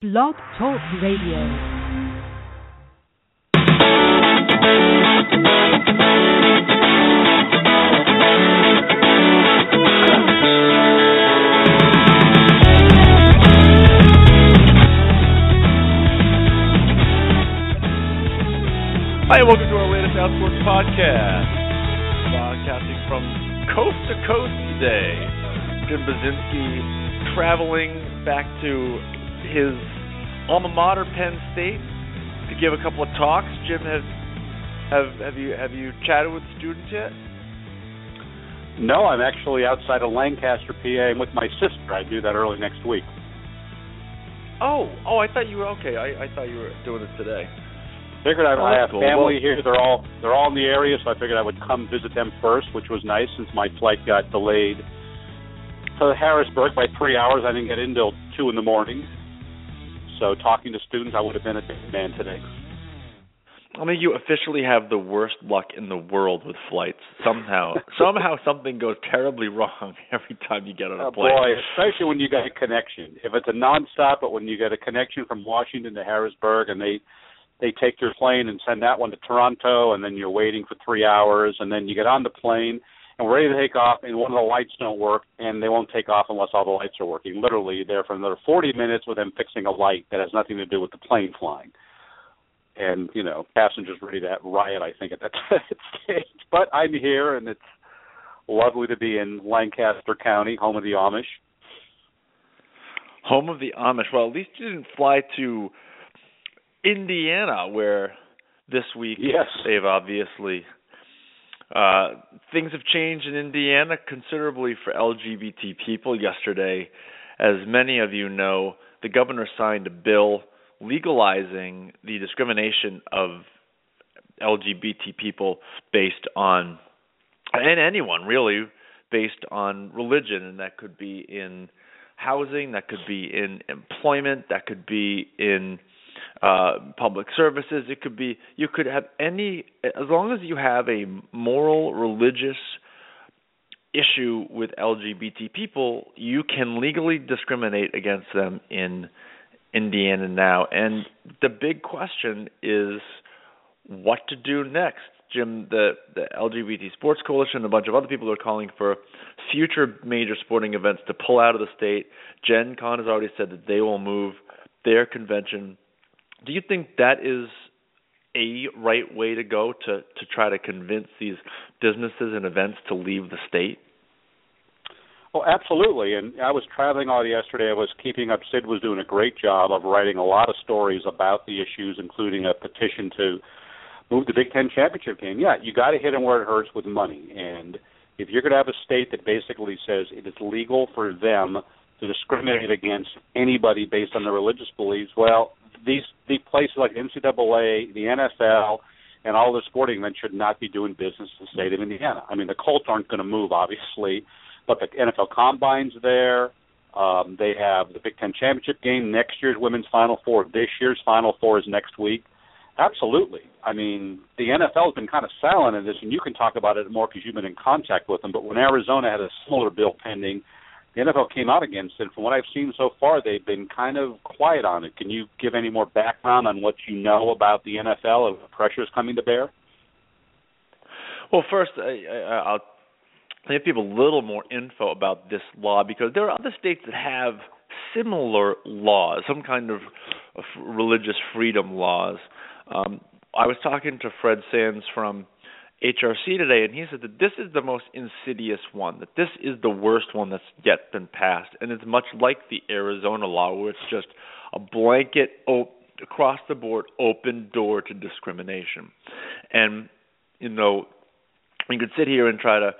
Blog Talk Radio. Hi, welcome to our latest Outsports podcast. Broadcasting from coast to coast today. Jim Buzinski traveling back to his alma mater, Penn State, to give a couple of talks. Jim, have have have you have you chatted with students yet? No, I'm actually outside of Lancaster, PA. I'm with my sister. I do that early next week. Oh, oh, I thought you were okay. I, I thought you were doing it today. Figured I, Oh, I have cool. family Well- here. They're all they're all in the area, so I figured I would come visit them first, which was nice since my flight got delayed to Harrisburg by three hours. I didn't get in till two in the morning. So talking to students, I would have been a dead man today. I mean, you officially have the worst luck in the world with flights. Somehow, somehow something goes terribly wrong every time you get on a Oh plane. boy, especially when you get a connection. If it's a nonstop, but when you get a connection from Washington to Harrisburg, and they they take your plane and send that one to Toronto, and then you're waiting for three hours, and then you get on the plane and we're ready to take off, and one of the lights don't work, and they won't take off unless all the lights are working. Literally, there for another 40 minutes with them fixing a light that has nothing to do with the plane flying. And you know, passengers ready to riot. I think at that stage, but I'm here, and it's lovely to be in Lancaster County, home of the Amish. Home of the Amish. Well, at least you didn't fly to Indiana, where this week Yes. they've obviously uh, things have changed in Indiana considerably for LGBT people. Yesterday, as many of you know, the governor signed a bill legalizing the discrimination of LGBT people based on and anyone really based on religion and that could be in housing that could be in employment that could be in uh public services it could be you could have any as long as you have a moral religious issue with LGBT people you can legally discriminate against them in Indiana now and the big question is what to do next. Jim, the, the LGBT Sports Coalition, and a bunch of other people are calling for future major sporting events to pull out of the state. Gen Con has already said that they will move their convention. Do you think that is a right way to go to, to try to convince these businesses and events to leave the state? Oh, absolutely. And I was traveling all yesterday. I was keeping up. Cyd was doing a great job of writing a lot of stories about the issues, including a petition to move the Big Ten championship game. Yeah, you got to hit them where it hurts with money. And if you're going to have a state that basically says it is legal for them to discriminate against anybody based on their religious beliefs, well, these these places like NCAA, the NFL, and all the sporting events should not be doing business in the state of Indiana. I mean, the Colts aren't going to move, obviously, but the NFL Combine's there. Um, they have the Big Ten championship game, next year's women's Final Four. This year's Final Four is next week. Absolutely. I mean, the NFL has been kind of silent in this, and you can talk about it more because you've been in contact with them. But when Arizona had a similar bill pending, the NFL came out against it. From what I've seen so far, they've been kind of quiet on it. Can you give any more background on what you know about the NFL and the pressures coming to bear? Well, first, I, I, I'll give people a little more info about this law because there are other states that have similar laws, some kind of, of religious freedom laws. Um, I was talking to Fred Sainz from HRC today, and he said that this is the most insidious one, that this is the worst one that's yet been passed, and it's much like the Arizona law, where it's just a blanket op- across the board open door to discrimination. And you know, you could sit here and try to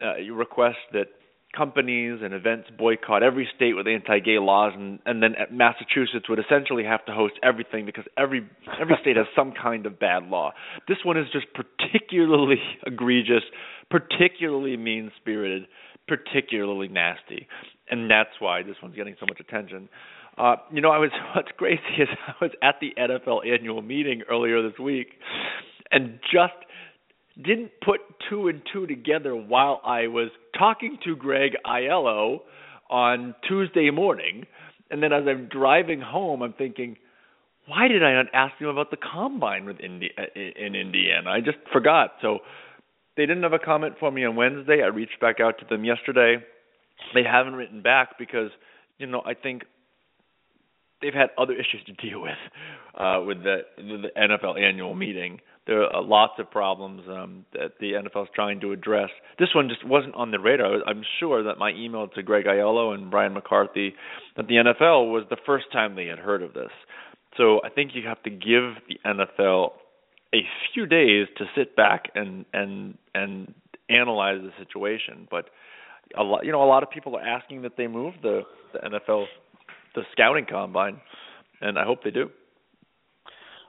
uh, request that companies and events boycott every state with anti-gay laws, and and then Massachusetts would essentially have to host everything because every every state has some kind of bad law. This one is just particularly egregious, particularly mean-spirited, particularly nasty, and that's why this one's getting so much attention. Uh, you know, I was what's crazy is I was at the NFL annual meeting earlier this week, and just didn't put two and two together while I was talking to Greg Aiello on Tuesday morning and then as I'm driving home, I'm thinking, why did I not ask him about the combine with Indi- in Indiana? I just forgot. So they didn't have a comment for me on Wednesday. I reached back out to them yesterday. They haven't written back because you know I think they've had other issues to deal with uh, with the the NFL annual meeting. There are lots of problems um, that the NFL is trying to address. This one just wasn't on the radar. I'm sure that my email to Greg Aiello and Brian McCarthy at the NFL was the first time they had heard of this. So I think you have to give the NFL a few days to sit back and and and analyze the situation. But a lot, you know, a lot of people are asking that they move the the NFL the scouting combine, and I hope they do.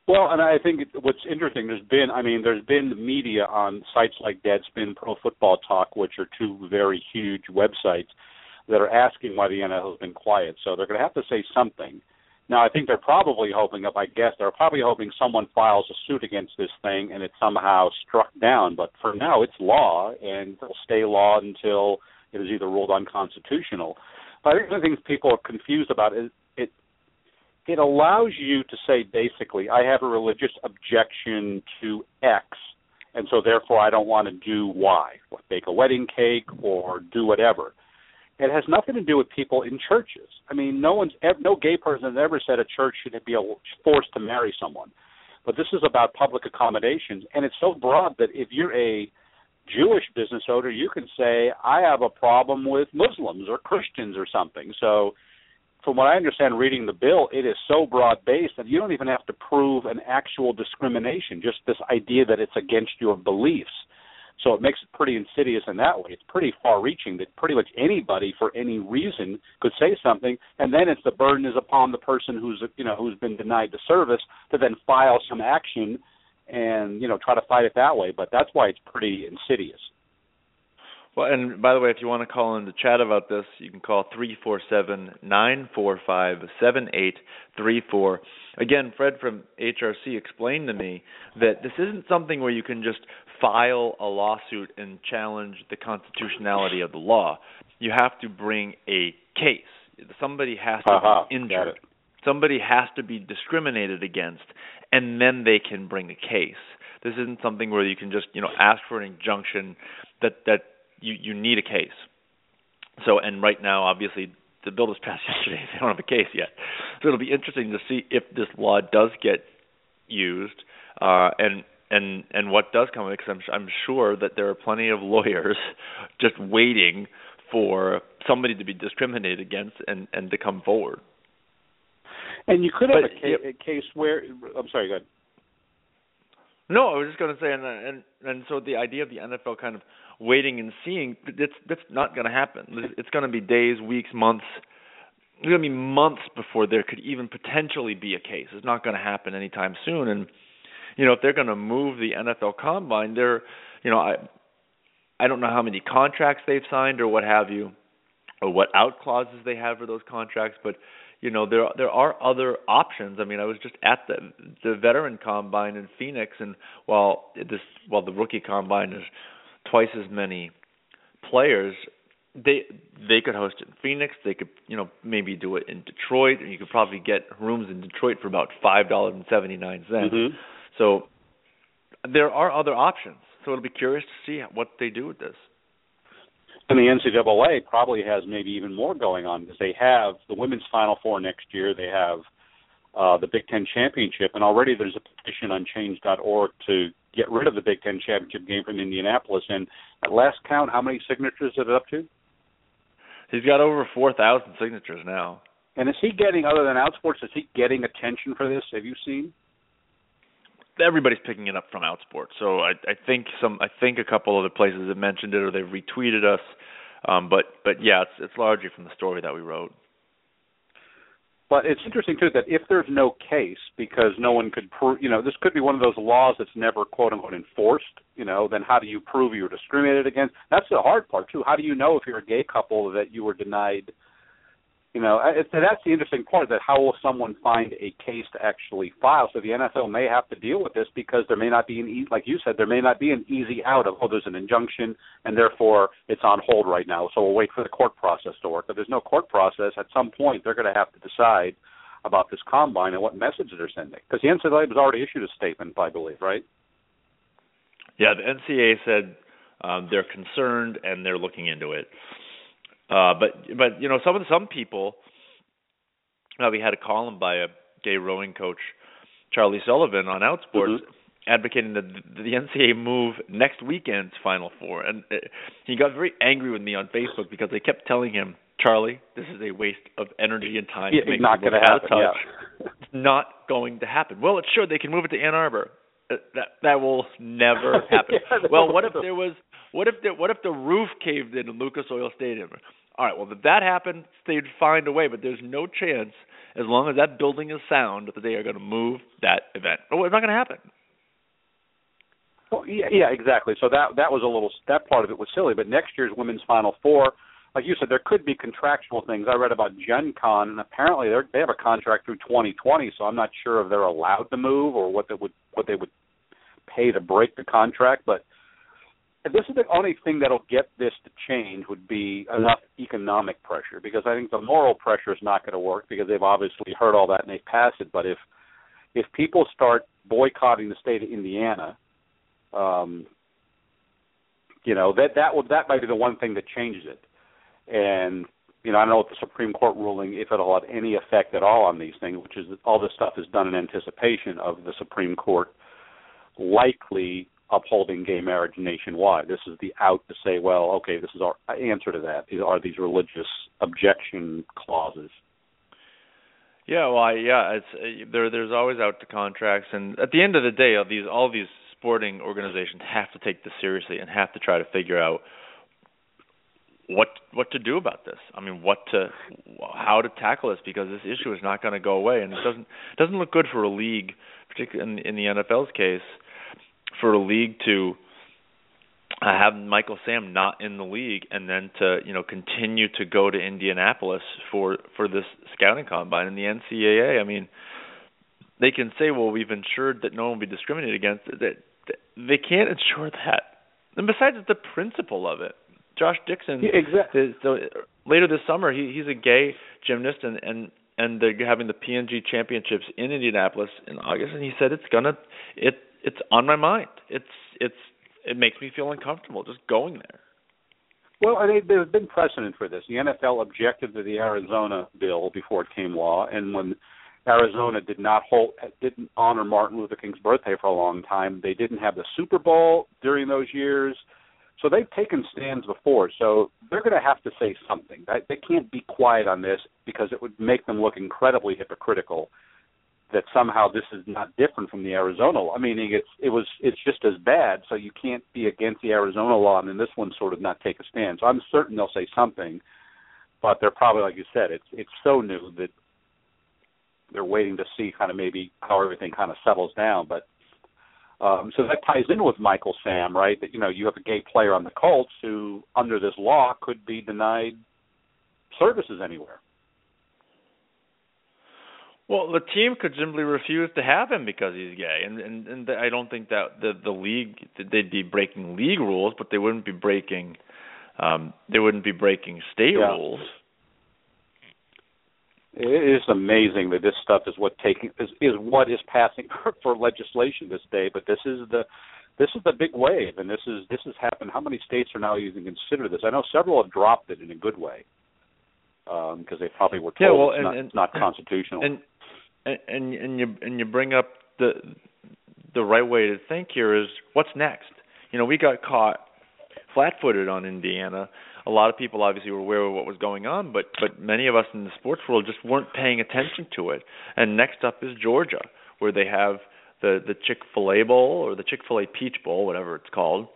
Well, and I think what's interesting, there's been, I mean, there's been media on sites like Deadspin, Pro Football Talk, which are two very huge websites that are asking why the NFL has been quiet. So they're going to have to say something. Now, I think they're probably hoping, if I guess, they're probably hoping someone files a suit against this thing and it's somehow struck down. But for now, it's law, and it'll stay law until it is either ruled unconstitutional. But I think the things people are confused about is it allows you to say basically, I have a religious objection to X, and so therefore I don't want to do Y, like bake a wedding cake or do whatever. It has nothing to do with people in churches. I mean, no one's no gay person has ever said a church should be forced to marry someone. But this is about public accommodations, and it's so broad that if you're a Jewish business owner, you can say, I have a problem with Muslims or Christians or something. So, from what I understand reading the bill, it is so broad based that you don't even have to prove an actual discrimination, just this idea that it's against your beliefs. So it makes it pretty insidious in that way. It's pretty far reaching that pretty much anybody for any reason could say something and then it's the burden is upon the person who's you know who's been denied the service to then file some action and you know try to fight it that way. But that's why it's pretty insidious. Well, and by the way, if you want to call in to chat about this, you can call three four seven nine four five seven eight three four. Again, Fred from HRC explained to me that this isn't something where you can just file a lawsuit and challenge the constitutionality of the law. You have to bring a case. Somebody has to uh-huh. be injured. Somebody has to be discriminated against, and then they can bring a case. This isn't something where you can just you know ask for an injunction that that you you need a case. So and right now, obviously, the bill was passed yesterday. They don't have a case yet, so it'll be interesting to see if this law does get used uh, and and and what does come of it. Because I'm I'm sure that there are plenty of lawyers just waiting for somebody to be discriminated against and and to come forward. And you could have but, a, ca- a case where I'm sorry, go ahead. No, I was just going to say, and and and so the idea of the NFL kind of waiting and seeing, that's that's not going to happen. It's going to be days, weeks, months. It's going to be months before there could even potentially be a case. It's not going to happen anytime soon. And you know, if they're going to move the NFL Combine, they're, you know, I I don't know how many contracts they've signed or what have you, or what out clauses they have for those contracts, but you know there there are other options. I mean, I was just at the the veteran combine in Phoenix, and while this while the rookie combine is twice as many players, they they could host it in Phoenix. They could you know maybe do it in Detroit, and you could probably get rooms in Detroit for about five dollars and seventy nine cents. Mm-hmm. So there are other options. So it'll be curious to see what they do with this. And the NCAA probably has maybe even more going on because they have the women's Final Four next year. They have uh, the Big Ten championship, and already there's a petition on Change.org to get rid of the Big Ten championship game from Indianapolis. And at last count, how many signatures is it up to? He's got over four thousand signatures now. And is he getting, other than Outsports, is he getting attention for this? Have you seen? everybody's picking it up from Outsports, So I, I think some I think a couple other places have mentioned it or they've retweeted us. Um, but but yeah, it's it's largely from the story that we wrote. But it's interesting too that if there's no case because no one could prove, you know, this could be one of those laws that's never quote unquote enforced. You know, then how do you prove you were discriminated against? That's the hard part too. How do you know if you're a gay couple that you were denied you know, so that's the interesting part. That how will someone find a case to actually file? So the NFL may have to deal with this because there may not be an, e- like you said, there may not be an easy out of oh, there's an injunction and therefore it's on hold right now. So we'll wait for the court process to work. If there's no court process, at some point they're going to have to decide about this combine and what message they're sending. Because the NCAA has already issued a statement, I believe, right? Yeah, the NCAA said um, they're concerned and they're looking into it. Uh, but but you know some of the, some people. Uh, we had a column by a gay rowing coach, Charlie Sullivan, on Outsports, mm-hmm. advocating the the NCAA move next weekend's Final Four, and uh, he got very angry with me on Facebook because they kept telling him, Charlie, this is a waste of energy and time. Yeah, to make not going to happen. Yeah. it's not going to happen. Well, it's sure they can move it to Ann Arbor. That that will never happen. yeah, well, what if there was what if the what if the roof caved in in Lucas Oil Stadium? All right, well if that happened, they'd find a way, but there's no chance as long as that building is sound that they are going to move that event. Oh, it's not going to happen. Well, yeah, yeah, exactly. So that that was a little that part of it was silly, but next year's women's final four, like you said, there could be contractual things. I read about Gen Con, and apparently they they have a contract through 2020, so I'm not sure if they're allowed to move or what they would what they would pay to break the contract, but this is the only thing that'll get this to change would be enough economic pressure because I think the moral pressure is not going to work because they've obviously heard all that and they pass it. But if if people start boycotting the state of Indiana, um, you know that that would that might be the one thing that changes it. And you know I don't know what the Supreme Court ruling if it'll have any effect at all on these things, which is that all this stuff is done in anticipation of the Supreme Court likely upholding gay marriage nationwide. This is the out to say, well, okay, this is our answer to that. Are these religious objection clauses? Yeah, well, I, yeah, it's uh, there. There's always out to contracts, and at the end of the day, all these all these sporting organizations have to take this seriously and have to try to figure out what what to do about this. I mean, what to how to tackle this because this issue is not going to go away, and it doesn't doesn't look good for a league, particularly in, in the NFL's case for a league to have Michael Sam not in the league and then to you know continue to go to Indianapolis for for this scouting combine in the NCAA. I mean, they can say, well, we've ensured that no one will be discriminated against. That they can't ensure that. And besides, it's the principle of it. Josh Dixon, yeah, exactly. Is, so later this summer, he he's a gay gymnast and and and they're having the P&G championships in Indianapolis in August, and he said it's gonna it it's on my mind. It's it's it makes me feel uncomfortable just going there. Well, I mean, there's been precedent for this. The NFL objected to the Arizona bill before it came law, and when Arizona did not hold didn't honor Martin Luther King's birthday for a long time, they didn't have the Super Bowl during those years. So they've taken stands before, so they're going to have to say something. They can't be quiet on this because it would make them look incredibly hypocritical that somehow this is not different from the Arizona law. I mean, it's it was it's just as bad. So you can't be against the Arizona law and then this one sort of not take a stand. So I'm certain they'll say something, but they're probably like you said, it's it's so new that they're waiting to see kind of maybe how everything kind of settles down. But um, so that ties in with Michael Sam, right? That you know you have a gay player on the Colts who, under this law, could be denied services anywhere. Well, the team could simply refuse to have him because he's gay, and and, and I don't think that the the league they'd be breaking league rules, but they wouldn't be breaking um they wouldn't be breaking state yeah. rules. It is amazing that this stuff is what taking is, is what is passing for, legislation this day, but this is the this is the big wave, and this is this has happened. How many states are now even consider this? I know several have dropped it in a good way because um, they probably were told yeah, well, it's, not, and, it's not constitutional. And and and you and you bring up the the right way to think here is what's next. You know, we got caught flat-footed on Indiana. A lot of people obviously were aware of what was going on, but but many of us in the sports world just weren't paying attention to it. And next up is Georgia, where they have the the Chick-fil-A Bowl or the Chick-fil-A Peach Bowl, whatever it's called.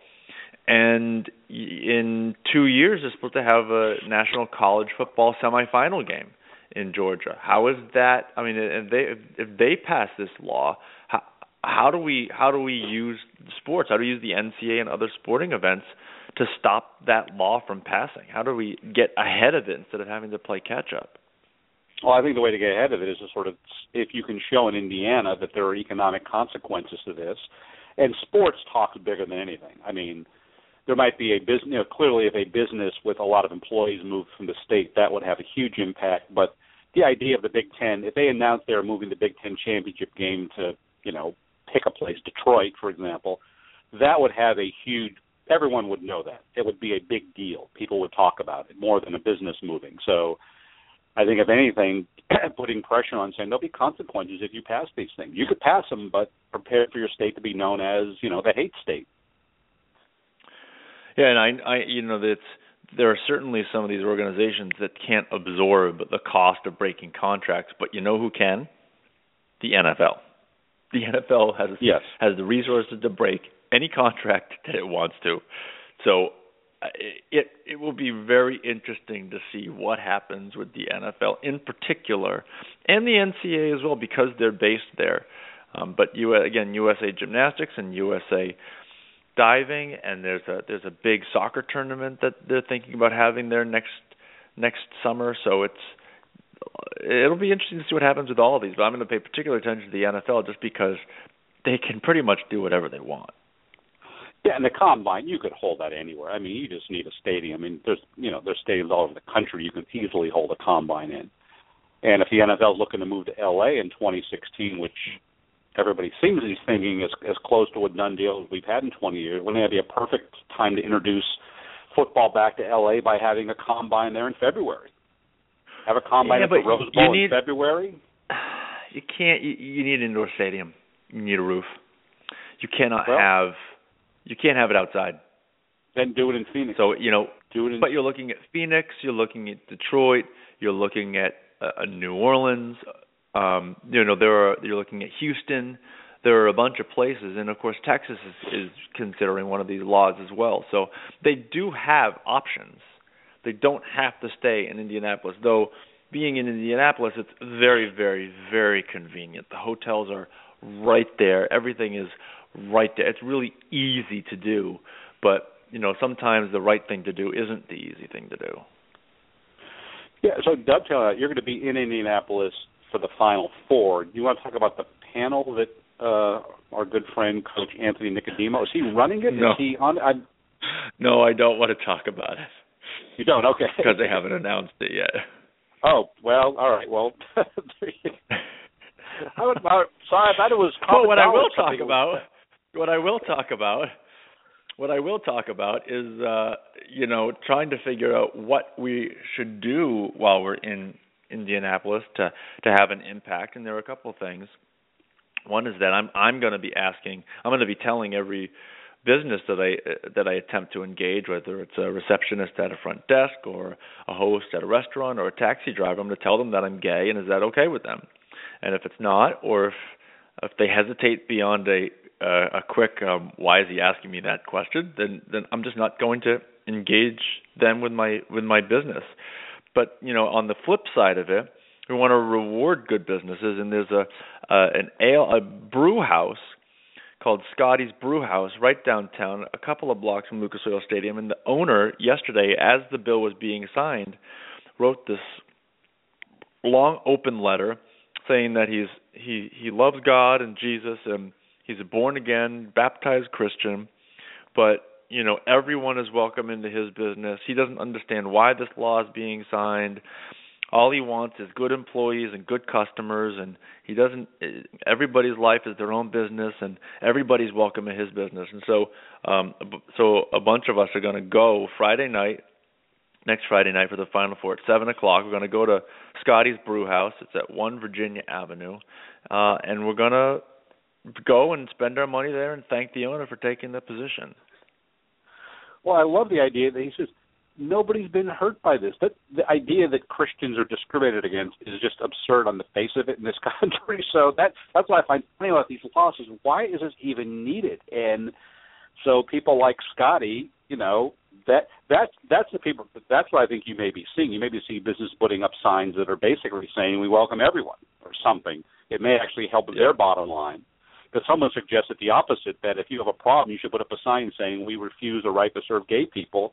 And in 2 years they're supposed to have a national college football semifinal game in Georgia. How is that? I mean, if they if they pass this law, how how do we how do we use sports? How do we use the NCAA and other sporting events to stop that law from passing? How do we get ahead of it instead of having to play catch up? Well, I think the way to get ahead of it is to sort of if you can show in Indiana that there are economic consequences to this, and sports talks bigger than anything. I mean, there might be a business. You know, clearly, if a business with a lot of employees moved from the state, that would have a huge impact. But the idea of the Big Ten, if they announced they were moving the Big Ten championship game to, you know, pick a place, Detroit, for example, that would have a huge. Everyone would know that. It would be a big deal. People would talk about it more than a business moving. So, I think if anything, putting pressure on saying there'll be consequences if you pass these things. You could pass them, but prepare for your state to be known as, you know, the hate state. Yeah, and I, I, you know, that's there are certainly some of these organizations that can't absorb the cost of breaking contracts, but you know who can? The NFL. The NFL has yes. has the resources to break any contract that it wants to. So uh, it it will be very interesting to see what happens with the NFL in particular and the NCAA as well because they're based there. Um, but again USA Gymnastics and USA diving, and there's a there's a big soccer tournament that they're thinking about having there next next summer. So it's it'll be interesting to see what happens with all of these. But I'm going to pay particular attention to the NFL just because they can pretty much do whatever they want. Yeah, and the combine you could hold that anywhere. I mean, you just need a stadium. I mean, there's you know there's stadiums all over the country you can easily hold a combine in. And if the NFL is looking to move to LA in 2016, which everybody seems to be thinking as as close to a done deal as we've had in 20 years. Wouldn't that be a perfect time to introduce football back to LA by having a combine there in February? Have a combine yeah, at the Rose Bowl need, in February? You can't. You, you need an indoor stadium. You need a roof. You cannot well, have. You can't have it outside. Then do it in Phoenix. So you know. Do it in. But you're looking at Phoenix. You're looking at Detroit. You're looking at uh, New Orleans, um, you know, there are you're looking at Houston. There are a bunch of places, and of course, Texas is, is considering one of these laws as well. So they do have options. They don't have to stay in Indianapolis, though. Being in Indianapolis, it's very, very, very convenient. The hotels are right there. Everything is right there. It's really easy to do, but you know sometimes the right thing to do isn't the easy thing to do. Yeah. So dovetail you're going to be in Indianapolis for the Final Four. Do you want to talk about the panel that uh, our good friend Coach Anthony Nicodemo is he running it? No. Is he on? I, no, I don't want to talk about it. You don't? Okay. Because they haven't announced it yet. Oh well, all right. Well, I would, sorry, I thought it was. Well, what I will talk about, what I will talk about, what I will talk about is, uh, you know, trying to figure out what we should do while we're in Indianapolis to to have an impact. And there are a couple of things. One is that I'm I'm going to be asking. I'm going to be telling every business that I that I attempt to engage, whether it's a receptionist at a front desk or a host at a restaurant or a taxi driver, I'm going to tell them that I'm gay, and is that okay with them? And if it's not, or if if they hesitate beyond a uh, a quick um, why is he asking me that question, then then I'm just not going to engage them with my with my business. But you know, on the flip side of it, we want to reward good businesses, and there's a uh, an ale a brew house called Scotty's Brew House right downtown, a couple of blocks from Lucas Oil Stadium, and the owner yesterday, as the bill was being signed, wrote this long open letter saying that he's he he loves God and Jesus and he's a born again baptized Christian, but you know everyone is welcome into his business. He doesn't understand why this law is being signed. All he wants is good employees and good customers, and he doesn't. Everybody's life is their own business, and everybody's welcome in his business. And so, um, so a bunch of us are going to go Friday night, next Friday night for the Final Four at seven o'clock. We're going to go to Scotty's Brew House. It's at One Virginia Avenue, uh, and we're going to go and spend our money there and thank the owner for taking the position. Well, I love the idea that he says nobody's been hurt by this. That the idea that Christians are discriminated against is just absurd on the face of it in this country. So that that's what I find funny about these laws is why is this even needed? And so people like Scotty, you know, that that's that's the people that's what I think you may be seeing. You may be seeing business putting up signs that are basically saying we welcome everyone or something. It may actually help yeah. their bottom line. Because someone suggested the opposite that if you have a problem, you should put up a sign saying we refuse the right to serve gay people.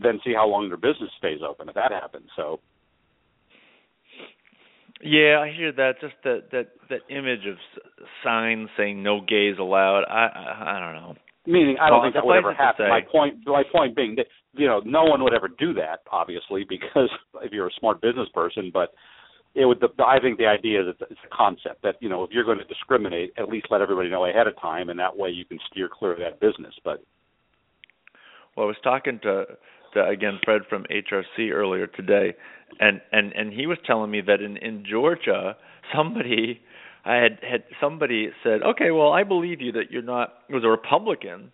Then see how long their business stays open if that happens. So. Yeah, I hear that. Just that that that image of signs saying "No gays allowed." I I, I don't know. Meaning, I don't well, think that would ever happen. My point, my point being that you know no one would ever do that, obviously, because if you're a smart business person. But it would. The, I think the idea that it's a concept that you know if you're going to discriminate, at least let everybody know ahead of time, and that way you can steer clear of that business. But well, I was talking to, to again Fred from HRC earlier today, and and and he was telling me that in in Georgia somebody I had had somebody said, "Okay, well, I believe you that you're not it was a Republican.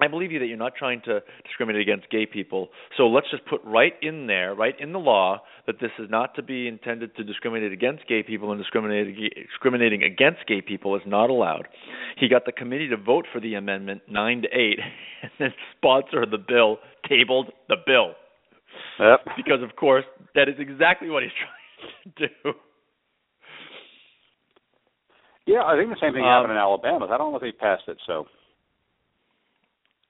I believe you that you're not trying to discriminate against gay people. So let's just put right in there, right in the law, that this is not to be intended to discriminate against gay people, and discriminating against gay people is not allowed." He got the committee to vote for the amendment nine to eight, and then sponsor the bill tabled the bill. Yep. Because of course that is exactly what he's trying to do. Yeah, I think the same thing um, happened in Alabama. I don't know if they passed it. So.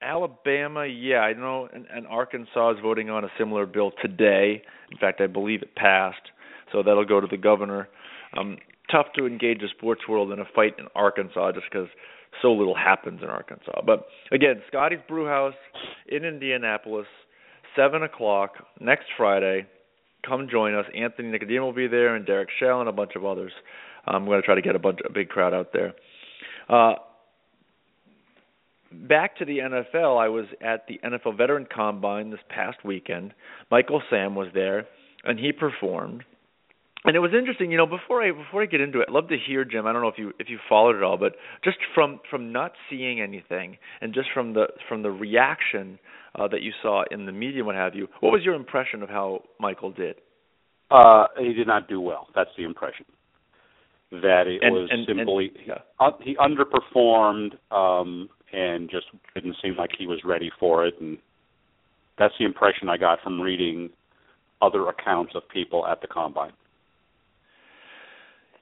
Alabama, yeah, I know, and, and Arkansas is voting on a similar bill today. In fact, I believe it passed, so that'll go to the governor. Um, tough to engage the sports world in a fight in Arkansas just because so little happens in Arkansas. But again, Scotty's Brewhouse in Indianapolis, seven o'clock next Friday. Come join us. Anthony Nicodemo will be there, and Derek Shell, and a bunch of others. I'm going to try to get a bunch, a big crowd out there. Uh, back to the NFL, I was at the NFL Veteran Combine this past weekend. Michael Sam was there, and he performed. And it was interesting, you know. Before I before I get into it, I'd love to hear Jim. I don't know if you if you followed it all, but just from from not seeing anything, and just from the from the reaction uh, that you saw in the media, what have you, what was your impression of how Michael did? Uh, he did not do well. That's the impression that it and, was and, simply and, yeah. uh, he underperformed um and just didn't seem like he was ready for it and that's the impression I got from reading other accounts of people at the combine.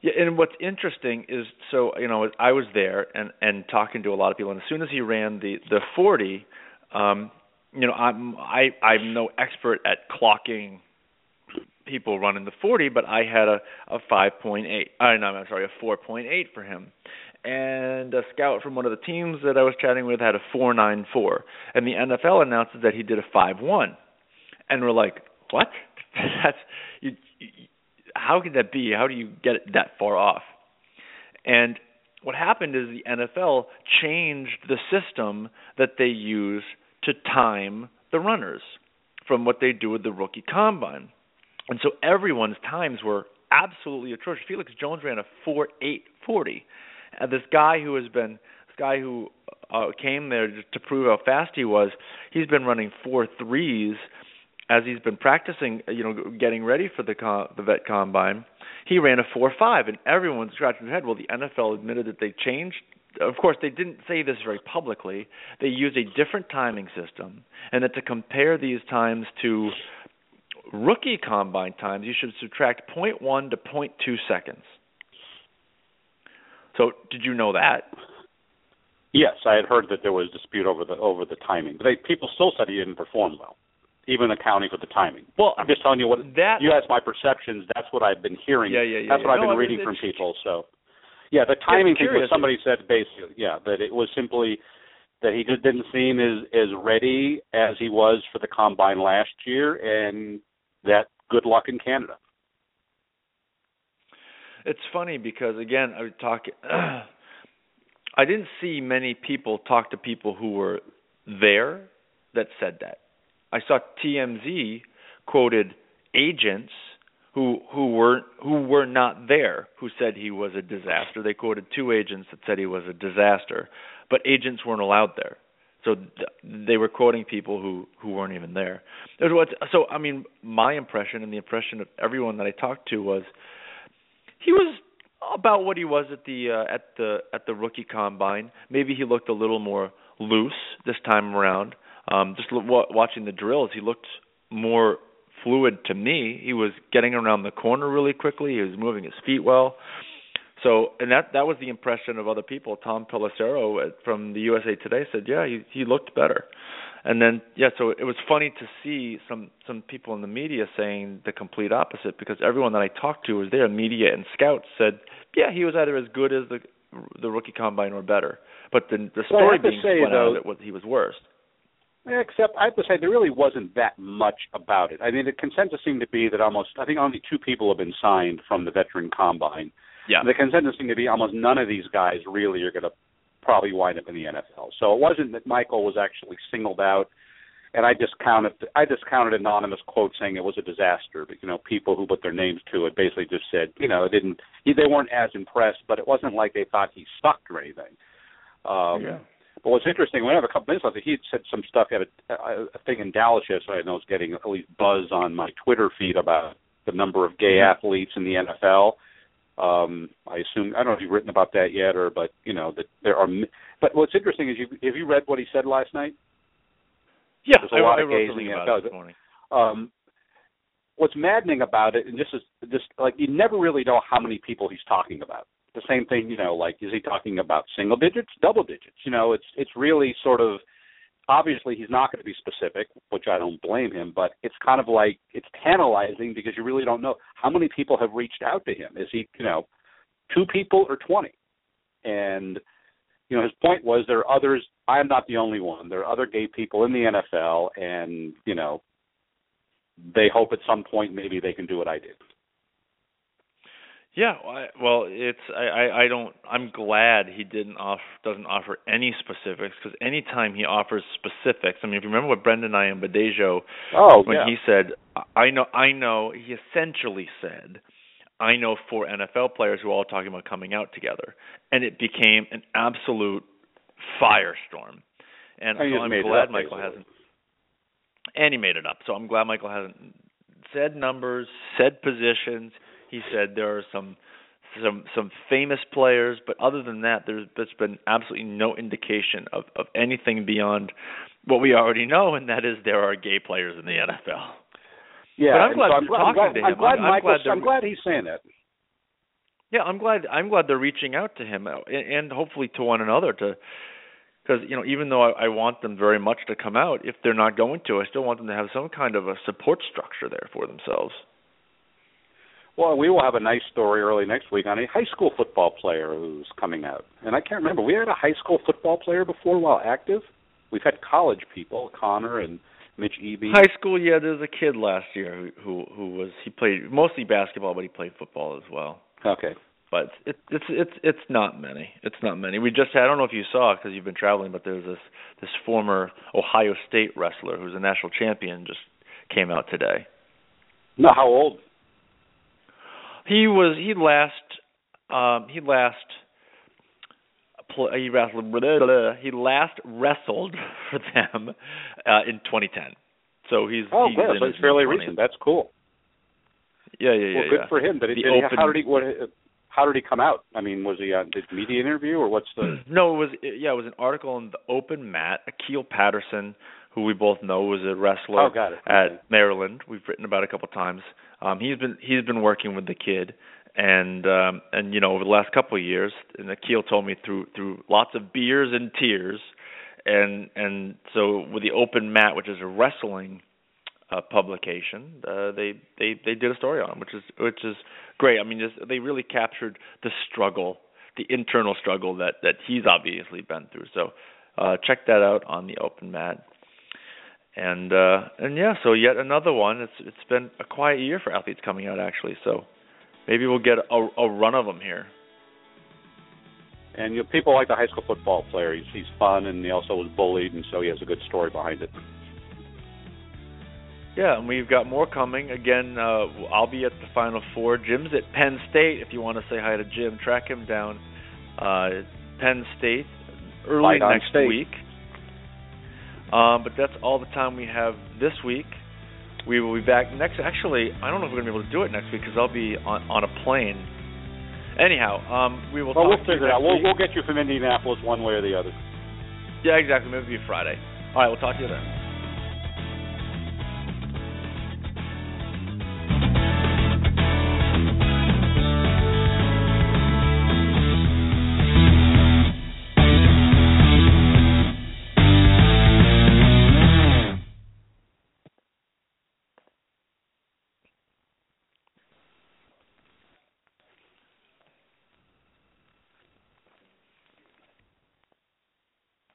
Yeah, and what's interesting is so you know I was there and and talking to a lot of people and as soon as he ran the the 40 um you know I'm I I'm no expert at clocking people running the 40, but I had a a 5.8. Uh, no, I'm sorry, a 4.8 for him. And a scout from one of the teams that I was chatting with had a 4.94, and the NFL announces that he did a 5.1, and we're like, what? That's you, you. How could that be? How do you get that far off? And what happened is the NFL changed the system that they use to time the runners from what they do with the rookie combine. And so everyone's times were absolutely atrocious. Felix Jones ran a four eight forty, and this guy who has been this guy who uh, came there to prove how fast he was, he's been running four threes as he's been practicing, you know, getting ready for the com- the vet combine. He ran a four five, and everyone's scratching their head. Well, the NFL admitted that they changed. Of course, they didn't say this very publicly. They used a different timing system, and that to compare these times to rookie combine times, you should subtract 0.1 to 0.2 seconds. So, did you know that? Yes, I had heard that there was dispute over the over the timing. But they, people still said he didn't perform well, even accounting for the timing. Well, I'm just telling you what that you asked my perceptions. That's what I've been hearing. Yeah, yeah, yeah. That's yeah. what I've no, been reading from people. So, yeah, the timing thing was somebody said basically, yeah, that it was simply that he just didn't seem as as ready as he was for the combine last year, and that good luck in Canada. It's funny because again, I would talk. I didn't see many people talk to people who were there that said that. I saw TMZ quoted agents who who were who were not there who said he was a disaster. They quoted two agents that said he was a disaster, but agents weren't allowed there. So th- they were quoting people who who weren't even there. So I mean my impression and the impression of everyone that I talked to was he was about what he was at the uh, at the at the rookie combine. Maybe he looked a little more loose this time around. Um just l- watching the drills, he looked more fluid to me. He was getting around the corner really quickly. He was moving his feet well. So, and that that was the impression of other people. Tom Pelissero from the USA Today said, "Yeah, he he looked better." And then yeah, so it was funny to see some some people in the media saying the complete opposite because everyone that I talked to was there, media and scouts said, yeah, he was either as good as the the rookie combine or better. But the the story being say, spun though, out of it was he was worse. Except I have to say there really wasn't that much about it. I mean, the consensus seemed to be that almost I think only two people have been signed from the veteran combine. Yeah. The consensus seemed to be almost none of these guys really are going to probably wind up in the NFL. So it wasn't that Michael was actually singled out. And I discounted I discounted anonymous quote saying it was a disaster. But you know, people who put their names to it basically just said, you know, it didn't. They weren't as impressed, but it wasn't like they thought he sucked or anything. Um, yeah. But what's interesting, we have a couple minutes left. He had said some stuff at a, a thing in Dallas yesterday. and I was getting at least buzz on my Twitter feed about the number of gay Mhm. athletes in the NFL. Um, I assume I don't know if you've written about that yet, or but you know that there are. But what's interesting is you have you read what he said last night? Yeah, There's a I, lot I of wrote something about it this morning. Um, what's maddening about it, and this is just like you never really know how many people he's talking about. The same thing, you know, like is he talking about single digits, double digits? You know, it's it's really sort of obviously he's not going to be specific, which I don't blame him, but it's kind of like it's tantalizing because you really don't know how many people have reached out to him. Is he, you know, two people or twenty? And you know, his point was there are others. I am not the only one. There are other gay people in the NFL, and you know, they hope at some point maybe they can do what I did. Yeah, well, it's I, I I don't I'm glad he didn't off doesn't offer any specifics because anytime he offers specifics, I mean, if you remember what Brendan I Ayanbadejo Oh when he said I know I know he essentially said I know four NFL players who are all talking about coming out together, and it became an absolute firestorm. And so I'm glad Michael hasn't. And he made it up. So I'm glad Michael hasn't said numbers, said positions. He said there are some some some famous players, but other than that, there's there's been absolutely no indication of of anything beyond what we already know, and that is there are gay players in the NFL. yeah, But I'm glad so I'm, glad- I'm talking glad, to I'm him. glad I'm- I'm glad I'm glad he's saying that. Yeah, I'm glad I'm glad they're reaching out to him uh, and, and hopefully to one another to because you know even though I, I want them very much to come out, if they're not going to, I still want them to have some kind of a support structure there for themselves. Well, we will have a nice story early next week on a high school football player who's coming out. And I can't remember. We had a high school football player before while active. We've had college people, Connor and Mitch Eby. High school, yeah, there's a kid last year who who, who was he played mostly basketball, but he played football as well. Okay. But it, it's it's it's not many. It's not many. We just had, I don't know if you saw because you've been traveling, but there's this this former Ohio State wrestler who's a national champion just came out today. No, how old? He was he last um he last he wrestled he last wrestled for them uh in 2010. So he's Oh, he's in so it's fairly mid-twenties. recent. That's cool. Yeah, yeah, yeah. well, good yeah. for him. But it, The did he, open- how did he? What, how did he come out? I mean, was he on did media interview or what's the? no, it was yeah, it was an article in the Open Mat. Akil Patterson, who we both know was a wrestler Oh, at Maryland. We've written about it a couple times. Um, he's been he's been working with the kid, and um, and you know over the last couple of years, and Akil told me through through lots of beers and tears, and and so with the Open Mat, which is a wrestling uh, publication, uh, they they they did a story on him, which is which is great. I mean, just they really captured the struggle, the internal struggle that that he's obviously been through. So uh, check that out on the Open Mat. And uh and yeah, so yet another one. It's it's been a quiet year for athletes coming out actually. So maybe we'll get a, a run of them here. And you know, people like the high school football player. He's he's fun, and he also was bullied, and so he has a good story behind it. Yeah, and we've got more coming. Again, uh I'll be at the Final Four. Jim's at Penn State. If you want to say hi to Jim, track him down. Uh Penn State early Fight on next State. week. Um, but that's all the time we have this week. We will be back next. Actually, I don't know if we're gonna be able to do it next week because I'll be on on a plane. Anyhow, um, we will. Well, talk we'll to you figure it out. We'll we'll get you from Indianapolis one way or the other. Yeah, exactly. Maybe it'll be Friday. All right, we'll talk to you then.